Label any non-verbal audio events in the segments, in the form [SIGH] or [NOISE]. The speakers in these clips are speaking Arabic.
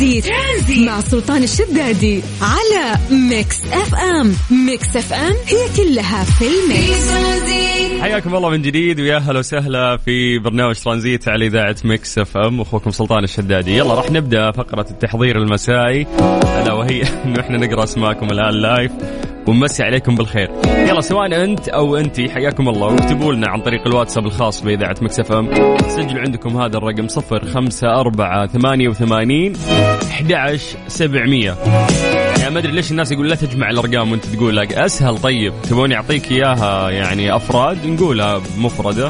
ترانزيت, ترانزيت مع سلطان الشدادي على Mix FM. Mix FM هي كلها في ال mix. حياكم الله من جديد ويا هلا وسهلا في برنامج ترانزيت على إذاعة ميكس اف ام. أخوكم سلطان الشدادي. يلا راح نبدأ فقرة التحضير المسائي. ألا وهي [LAUGHS] انه إحنا نقرأ أسماءكم الآن live ونمسي عليكم بالخير. يلا سواء أنت أو انت حياكم الله. واكتبوا لنا عن طريق الواتساب الخاص بإذاعة Mix FM. سجلوا عندكم هذا الرقم صفر خمسة أربعة ثمانية وثمانين أحد عشر سبعمية. يعني ما أدري ليش الناس يقول لا تجمع الأرقام وأنت تقول لك أسهل. طيب تبوني اعطيك إياها يعني أفراد؟ نقولها مفردة.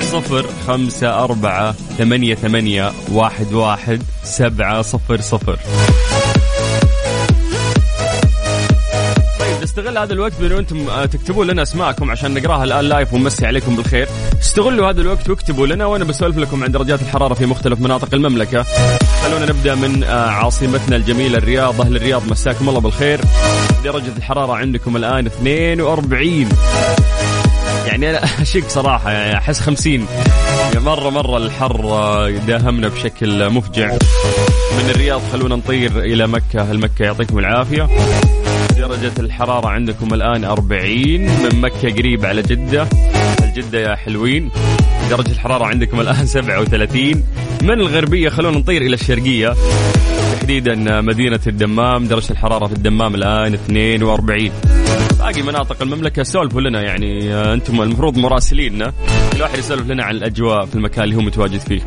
صفر خمسة أربعة ثمانية ثمانية واحد واحد سبعة صفر صفر. نستغل هذا الوقت بأنه أنتم آه، تكتبوا لنا أسماءكم عشان نقراها الآن لايف ونمسي عليكم بالخير. استغلوا هذا الوقت واكتبوا لنا وأنا بسولف لكم عن درجات الحرارة في مختلف مناطق المملكة. خلونا نبدأ من آه، عاصمتنا الجميلة الرياض. أهل الرياض مساكم الله بالخير. درجة الحرارة عندكم الآن 42 يعني أنا [LAUGHS] أشك صراحة يعني أحس 50 يعني مرة مرة الحر آه، داهمنا بشكل مفجع. من الرياض خلونا نطير إلى مكة. المكه يعطيكم العافية. درجة الحرارة عندكم الآن 40 من مكة قريب على جدة. الجدة يا حلوين درجة الحرارة عندكم الآن [LAUGHS] 37 من الغربية خلونا نطير إلى الشرقية. تحديدا مدينة الدمام درجة الحرارة في الدمام الآن 42 باقي مناطق المملكة سولفوا لنا يعني أنتم المفروض مراسليننا. كل واحد يسولف لنا عن الأجواء في المكان اللي هو متواجد فيه.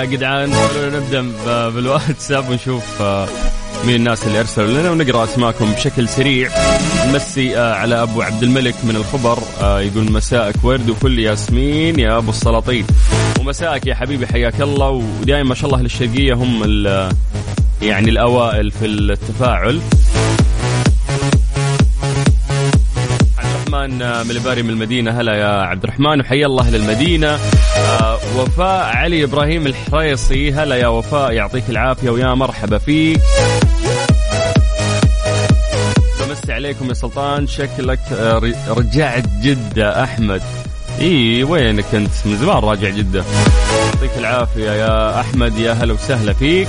يا جدعان خلونا نبدا بالواتساب ونشوف آه، مين الناس اللي أرسلوا لنا ونقرأ أسماءكم بشكل سريع. نمسي آه، على أبو عبد الملك من الخبر آه، يقول مساءك ورد وكل ياسمين يا أبو السلاطين. ومساءك يا حبيبي حياك الله. ودائما ما شاء الله للشرقية هم يعني الأوائل في التفاعل. الرحمن مليباري من المدينة. هلا يا عبد الرحمن وحيا الله آه وفاء علي إبراهيم الحريصي هلا يا وفاء يعطيك العافية ويا مرحبا فيك. بمسي عليكم يا سلطان شكلك آه، رجعت جدة أحمد. إي وينك أنت؟ من زمان راجع جدة. يعطيك العافية يا أحمد يا هلا وسهلا فيك.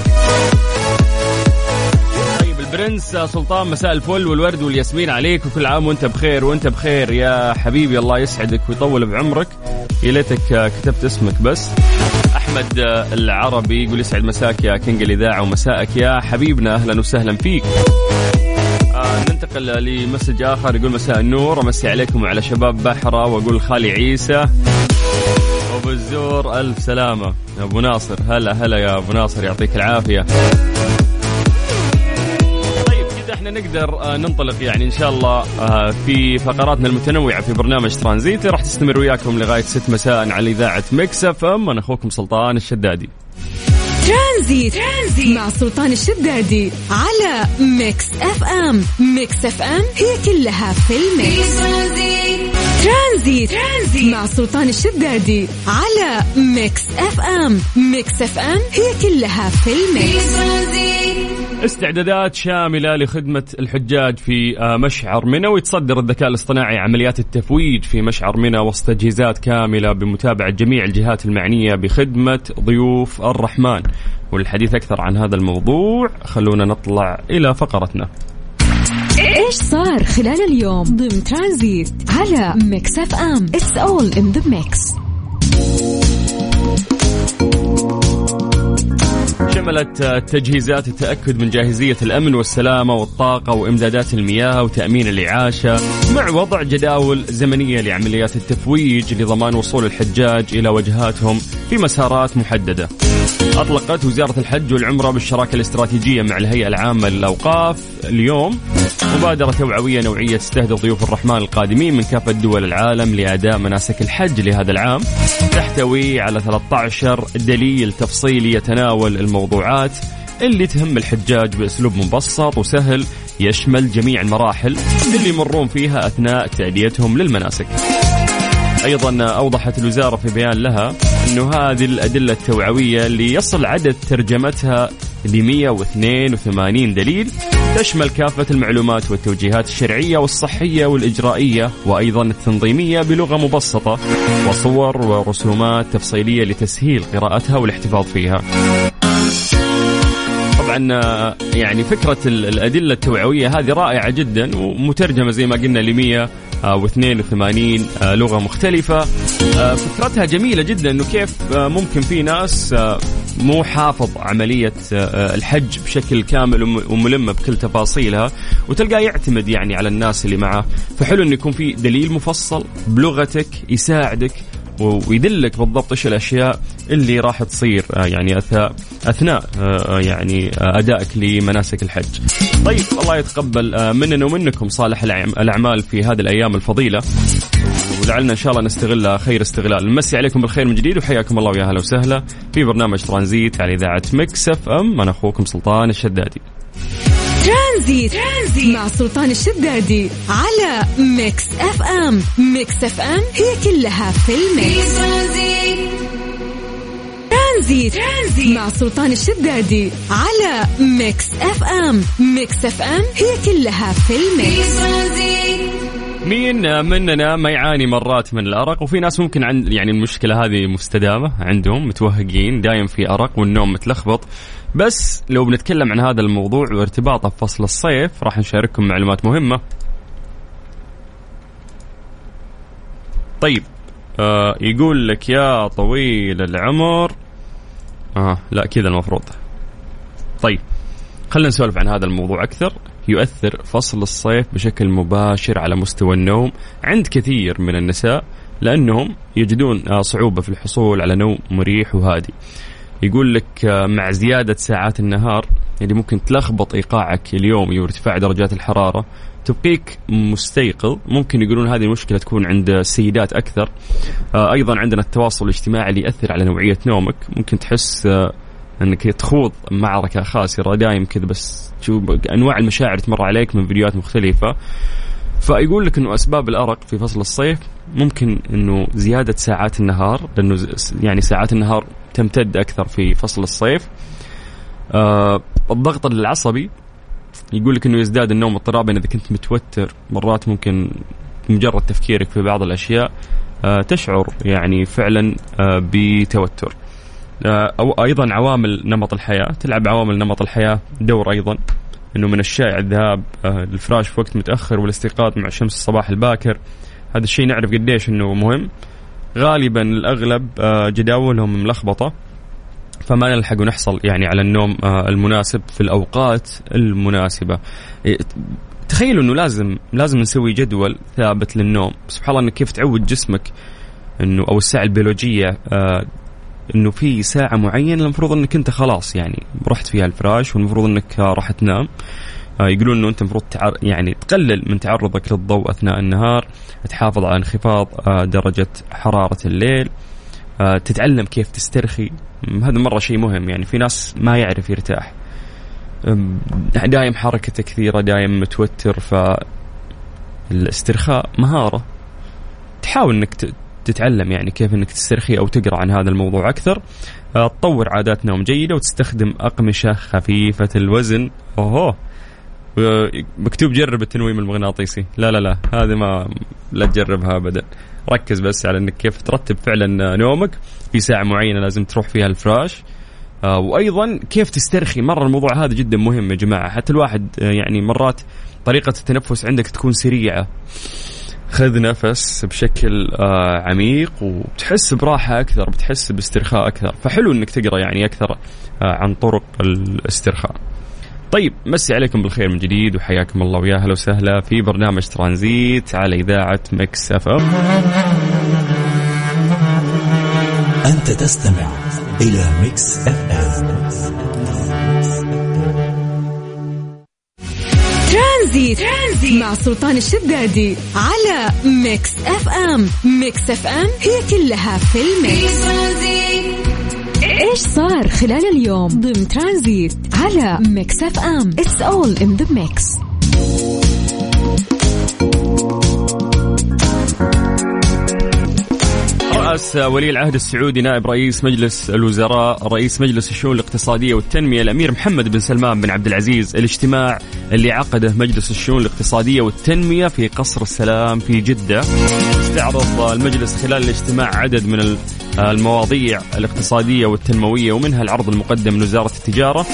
برنس سلطان مساء الفل والورد والياسمين عليك وكل عام وأنت بخير وأنت بخير. يا حبيبي الله يسعدك ويطول بعمرك. يا ليتك كتبت اسمك بس. أحمد العربي يقول يسعد مساك يا king الإذاعة ومساءك يا حبيبنا. أهلا وسهلا فيك. آه ننتقل ل message آخر يقول مساء النور أمسي عليكم وعلى شباب بحره وأقول خالي عيسى. أبو الزور ألف سلامة. أبو ناصر هلا هلا يا أبو ناصر يعطيك العافية. إحنا نقدر آه، ننطلق يعني إن شاء الله آه، في فقراتنا المتنوعة في برنامج ترانزيت. راح تستمر وياكم لغاية 6 مساء على إذاعة Mix FM. أنا أخوكم سلطان الشدادي. ترانزيت. ترانزيت مع سلطان الشدادي على Mix FM. Mix FM هي كلها في ال mix. ترانزيت. ترانزيت. مع سلطان الشدادي على Mix FM. Mix FM هي كلها في ال mix. استعدادات شاملة لخدمة الحجاج في آه، مشعر منى ويتصدر الذكاء الاصطناعي عمليات التفويج في مشعر منى وسط تجهيزات كاملة بمتابعة جميع الجهات المعنية بخدمة ضيوف الرحمن. والحديث أكثر عن هذا الموضوع خلونا نطلع إلى فقرتنا. إيش صار خلال اليوم؟ ضمن ترانزيت على Mix FM it's all in the mix شملت تجهيزات التأكد من جاهزية الأمن والسلامة والطاقة وإمدادات المياه وتأمين الإعاشة مع وضع جداول زمنية لعمليات التفويج لضمان وصول الحجاج إلى وجهاتهم في مسارات محددة. أطلقت وزارة الحج والعمرة بالشراكة الاستراتيجية مع الهيئة العامة للأوقاف اليوم مبادرة توعوية نوعية تستهدف ضيوف الرحمن القادمين من كافة دول العالم لأداء مناسك الحج لهذا العام تحتوي على 13 دليل تفصيلي يتناول الموضوعات اللي تهم الحجاج بأسلوب مبسط وسهل يشمل جميع المراحل اللي يمرون فيها أثناء تأديتهم للمناسك. أيضا أوضحت الوزارة في بيان لها أنه هذه الأدلة التوعوية اللي يصل عدد ترجمتها ل 182 دليل تشمل كافة المعلومات والتوجيهات الشرعية والصحية والإجرائية وأيضا التنظيمية بلغة مبسطة وصور ورسومات تفصيلية لتسهيل قراءتها والاحتفاظ فيها. طبعا آه، يعني فكرة الأدلة التوعوية هذه رائعة جدا ومترجمة زي ما قلنا ل 182 آه، لغة مختلفة. آه، فكرتها جميلة جدا إنه كيف ممكن في ناس مو حافظ عملية الحج بشكل كامل وملمة بكل تفاصيلها وتلقاه يعتمد يعني على الناس اللي معه. فحلو انه يكون في دليل مفصل بلغتك يساعدك ويدلك بالضبط إيش الأشياء اللي راح تصير آه، يعني اثناء أثناء آه، يعني آه، أدائك لمناسك الحج. طيب الله يتقبل مننا ومنكم صالح الأعمال في هذه الأيام الفضيلة. ولعلنا إن شاء الله نستغلها خير استغلال نمسي عليكم بالخير من جديد وحياكم الله ويا أهلا وسهلا في برنامج ترانزيت على إذاعة Mix FM أنا أخوكم سلطان الشدادي ترانزيت. ترانزيت مع سلطان الشدادي على Mix FM Mix FM هي كلها في ال mix ترانزيت. ترانزيت مع سلطان الشدادي على Mix FM Mix FM هي كلها في ال mix مين مننا ما يعاني مرات من الأرق وفي ناس ممكن عند يعني المشكلة هذه مستدامة عندهم متوهقين دايم في أرق والنوم متلخبط بس لو بنتكلم عن هذا الموضوع وارتباطه بفصل الصيف راح نشارككم معلومات مهمة. طيب آه يقول لك يا طويل العمر. آه لا كذا المفروض. طيب خلينا نسولف عن هذا الموضوع أكثر. يؤثر فصل الصيف بشكل مباشر على مستوى النوم عند كثير من النساء لأنهم يجدون آه، صعوبة في الحصول على نوم مريح وهادي. يقول لك آه، مع زيادة ساعات النهار اللي ممكن تلخبط إيقاعك اليومي وارتفاع درجات الحرارة تبقيك مستيقظ. ممكن يقولون هذه المشكلة تكون عند السيدات أكثر. آه، أيضا عندنا التواصل الاجتماعي اللي يأثر على نوعية نومك. ممكن تحس آه، إنك تخوض معركة خاسرة. دايم كذا بس تشوف أنواع المشاعر تمر عليك من فيديوهات مختلفة. فيقول لك إنه أسباب الأرق في فصل الصيف ممكن إنه زيادة ساعات النهار لأنه يعني ساعات النهار تمتد أكثر في فصل الصيف. آه الضغط العصبي يقول لك إنه يزداد النوم اضطرابا إذا كنت متوتر مرات ممكن مجرد تفكيرك في بعض الأشياء آه تشعر يعني فعلا آه بتوتر. آه أو أيضا عوامل نمط الحياة تلعب عوامل نمط الحياة دور أيضا. إنه من الشائع الذهاب آه للفراش في وقت متأخر والاستيقاظ مع شمس الصباح الباكر. هذا الشيء نعرف قديش إنه مهم. غالبا الأغلب آه جداولهم ملخبطة فما نلحق ونحصل يعني على النوم آه المناسب في الأوقات المناسبة. إيه، تخيلوا إنه لازم لازم نسوي جدول ثابت للنوم. سبحان الله إنك كيف تعود جسمك إنه أو الساعة البيولوجية آه إنه في ساعة معينة المفروض إنك أنت خلاص يعني رحت فيها الفراش والمفروض إنك راح تنام. يقولون إنه أنت المفروض تعر... يعني تقلل من تعرضك للضوء أثناء النهار تحافظ على انخفاض آه درجة حرارة الليل آه تتعلم كيف تسترخي. هذا مرة شيء مهم يعني في ناس ما يعرف يرتاح. دايم حركته كثيرة دايم متوتر ف الاسترخاء مهارة. تحاول إنك تتعلم يعني كيف إنك تسترخي أو تقرأ عن هذا الموضوع أكثر. آه، تطور عادات نوم جيده وتستخدم أقمشة خفيفة الوزن. اوه مكتوب جرب التنويم المغناطيسي. لا لا لا هذه ما لا تجربها ابدا. ركز بس على إنك كيف ترتب فعلا نومك في ساعة معينة لازم تروح فيها الفراش. آه وأيضا كيف تسترخي مرة. الموضوع هذا جدا مهم يا جماعة. حتى الواحد آه يعني مرات طريقة التنفس عندك تكون سريعة. خذ نفس بشكل آه عميق وبتحس براحة أكثر بتحس باسترخاء أكثر. فحلو أنك تقرأ يعني أكثر عن طرق الاسترخاء. طيب نمسي عليكم بالخير من جديد وحياكم الله ويا أهلا وسهلا في برنامج ترانزيت على إذاعة Mix FM. أنت تستمع إلى Mix FM. ترانزيت. ترانزيت مع سلطان الشدادي على Mix FM. Mix FM هي كلها في ال mix. إيش صار خلال اليوم ضمن ترانزيت على Mix FM؟ it's all in the mix رأس ولي العهد السعودي نائب رئيس مجلس الوزراء رئيس مجلس الشؤون الاقتصادية والتنمية الأمير محمد بن سلمان بن عبد العزيز. الاجتماع اللي عقده مجلس الشؤون الاقتصادية والتنمية في قصر السلام في جدة. استعرض المجلس خلال الاجتماع عدد من المواضيع الاقتصادية والتنموية ومنها العرض المقدم من وزارة التجارة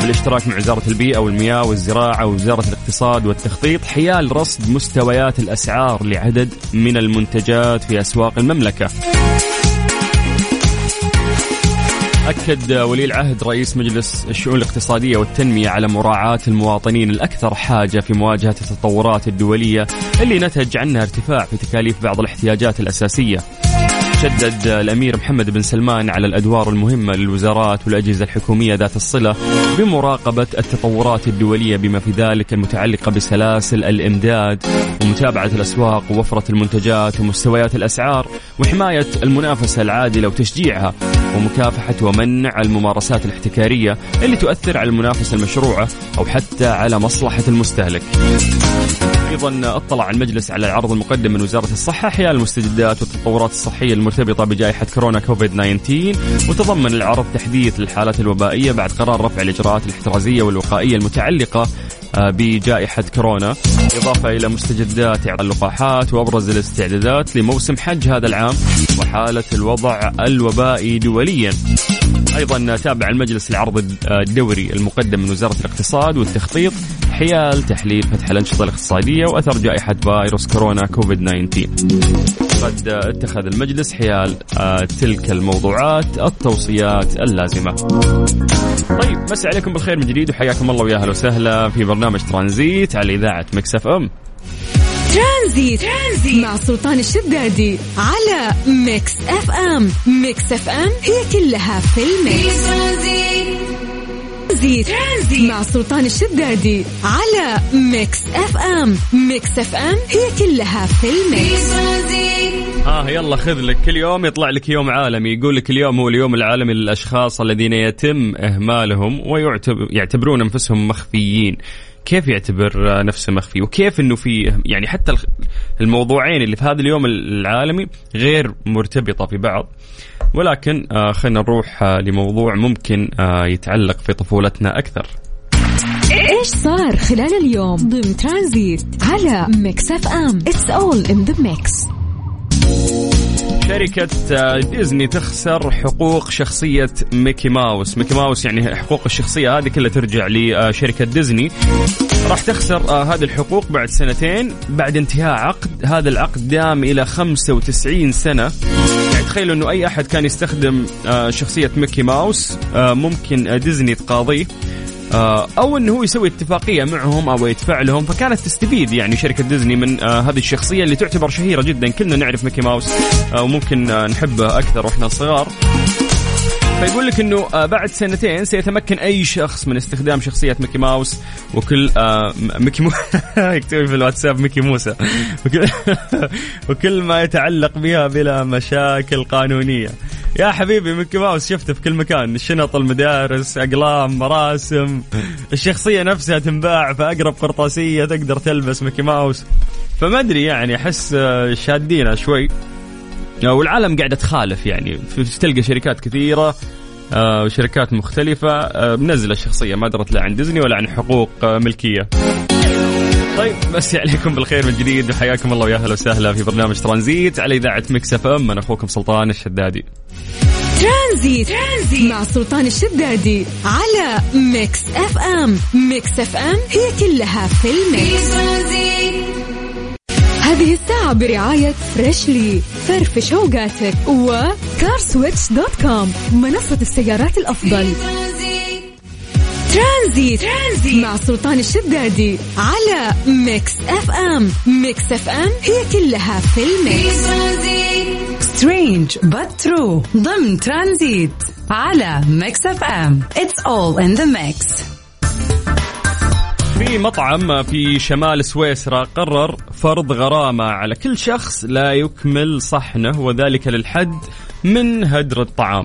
بالاشتراك مع وزارة البيئة والمياه والزراعة ووزارة الاقتصاد والتخطيط. حيال رصد مستويات الأسعار لعدد من المنتجات في أسواق المملكة. أكد ولي العهد رئيس مجلس الشؤون الاقتصادية والتنمية على مراعاة المواطنين الأكثر حاجة في مواجهة التطورات الدولية اللي نتج عنها ارتفاع في تكاليف بعض الاحتياجات الأساسية. شدد الأمير محمد بن سلمان على الأدوار المهمة للوزارات والأجهزة الحكومية ذات الصلة بمراقبة التطورات الدولية بما في ذلك المتعلقة بسلاسل الإمداد ومتابعة الأسواق ووفرة المنتجات ومستويات الأسعار وحماية المنافسة العادلة وتشجيعها ومكافحة ومنع الممارسات الاحتكارية اللي تؤثر على المنافسة المشروعة أو حتى على مصلحة المستهلك. أيضا اطلع المجلس على العرض المقدم من وزارة الصحة. حيال المستجدات والتطورات الصحية المرتبطة بجائحة كورونا كوفيد 19 وتضمن العرض تحديث للحالات الوبائية بعد قرار رفع الإجراءات الاحترازية والوقائية المتعلقة بجائحة كورونا إضافة إلى مستجدات اللقاحات وأبرز الاستعدادات لموسم حج هذا العام وحالة الوضع الوبائي دوليا أيضا تابع المجلس العرض الدوري المقدم من وزارة الاقتصاد والتخطيط حيال تحليل فتح الأنشطة الاقتصادية وأثر جائحة فيروس كورونا كوفيد 19. قد اتخذ المجلس حيال آه، تلك الموضوعات التوصيات اللازمة. طيب نمسي عليكم بالخير من جديد وحياكم الله ويا أهلا وسهلا في برنامج ترانزيت على إذاعة Mix FM. ترانزيت. ترانزيت مع سلطان الشدادي على Mix FM Mix FM هي كلها في ال mix ترانزيت. ترانزيت. مع سلطان الشدادي على Mix FM. Mix FM هي كلها في ال mix. آه يلا خذ لك كل يوم يطلع لك يوم عالمي. يقول لك اليوم هو اليوم العالمي للأشخاص الذين يتم إهمالهم ويعتبرون أنفسهم مخفيين. كيف يعتبر نفسه مخفي؟ وكيف إنه في يعني حتى الموضوعين اللي في هذا اليوم العالمي غير مرتبطة في بعض. ولكن آه خلينا نروح آه لموضوع ممكن آه يتعلق في طفولتنا أكثر. إيش صار خلال اليوم؟ ضمن ترانزيت على Mix FM. It's all in the mix شركة آه، ديزني تخسر حقوق شخصية ميكي ماوس. ميكي ماوس يعني حقوق الشخصية هذه كلها ترجع لشركة ديزني راح تخسر آه، هذه الحقوق بعد سنتين. بعد انتهاء عقد هذا العقد دام إلى 95 سنة. يعني تخيلوا أنه أي أحد كان يستخدم آه، شخصية ميكي ماوس ممكن ديزني تقاضيه. آه، أو إنه هو يسوي اتفاقية معهم أو يدفع لهم فكانت تستفيد يعني شركة ديزني من آه، هذه الشخصية اللي تعتبر شهيرة جدا. كلنا نعرف ميكي ماوس آه، وممكن نحبه أكثر وإحنا صغار. فيقول لك إنه بعد سنتين سيتمكن أي شخص من استخدام شخصية ميكي ماوس وكل آه ميكي مو [LAUGHS] يكتب في الواتساب ميكي موسى. [LAUGHS] وكل ما يتعلق بها بلا مشاكل قانونية. يا حبيبي ميكي ماوس شفته في كل مكان. الشنط المدارس أقلام مراسم. الشخصية نفسها تنباع في أقرب قرطاسية تقدر تلبس ميكي ماوس. فما أدري يعني أحس شادينا شوي. والعالم قاعدة تخالف يعني. تلقى شركات كثيرة آه، وشركات مختلفة. آه، منزلة الشخصية ما درت لا عن ديزني ولا عن حقوق آه، ملكية. طيب مسي عليكم بالخير من جديد وحياكم الله ويا أهلا وسهلا في برنامج ترانزيت على إذاعة Mix FM أنا أخوكم سلطان الشدادي. ترانزيت, ترانزيت مع سلطان الشدادي على Mix FM، Mix FM هي كلها في ال mix. هذه الساعة برعاية Freshly فرفش اوقاتك و CarSwitch dot com منصة السيارات الأفضل. ترانزيت. ترانزيت مع سلطان الشدادي على Mix FM. Mix FM هي كلها في ال mix. Strange but true ضمن ترانزيت على Mix FM. It's all in the mix في مطعم في شمال سويسرا قرر فرض غرامة على كل شخص لا يكمل صحنه وذلك للحد من هدر الطعام.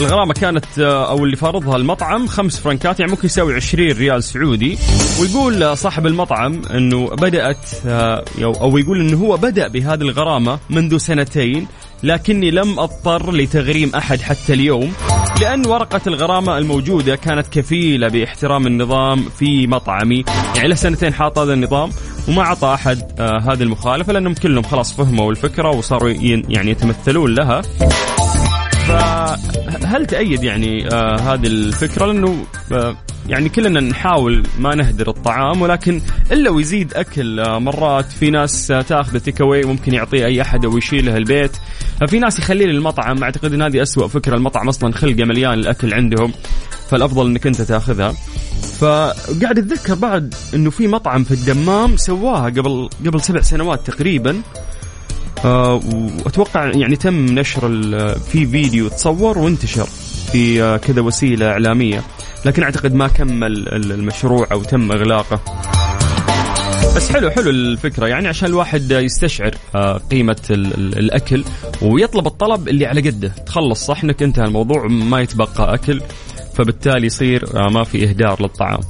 الغرامة كانت آه، أو اللي فارضها المطعم خمس فرنكات يعني ممكن يساوي 20 ريال سعودي. ويقول آه، صاحب المطعم إنه بدأت آه، أو يقول إنه هو بدأ بهذه الغرامة منذ سنتين لكني لم أضطر لتغريم أحد حتى اليوم لأن ورقة الغرامة الموجودة كانت كفيلة باحترام النظام في مطعمي. يعني له سنتين حاط هذا النظام وما اعطى أحد هذه المخالفة لأنهم كلهم خلاص فهموا الفكرة وصاروا يعني يتمثلون لها. فهل تأيد يعني آه هذه الفكرة؟ لأنه آه يعني كلنا نحاول ما نهدر الطعام ولكن إلا ويزيد أكل آه مرات في ناس آه تأخذ تيك أواي ممكن يعطيه أي أحد أو يشيله البيت. في ناس يخليه للمطعم أعتقد أن هذه أسوأ فكرة المطعم أصلا خلقه مليان الأكل عندهم فالأفضل أنك أنت تأخذها. فقاعد أتذكر بعد إنه في مطعم في الدمام سواها قبل قبل سبع سنوات تقريبا. وأتوقع يعني تم نشر في فيديو تصور وانتشر في آه كذا وسيلة إعلامية. لكن أعتقد ما كمل المشروع أو تم إغلاقه. بس حلو حلو الفكرة. يعني عشان الواحد يستشعر آه قيمة الأكل ويطلب الطلب اللي على قده. تخلص صحنك انتهى الموضوع ما يتبقى أكل فبالتالي يصير آه ما في إهدار للطعام.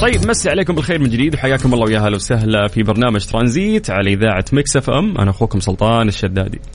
طيب مسي عليكم بالخير من جديد وحياكم الله ويا هلا وسهلا في برنامج ترانزيت على إذاعة Mix FM. أنا أخوكم سلطان الشدادي.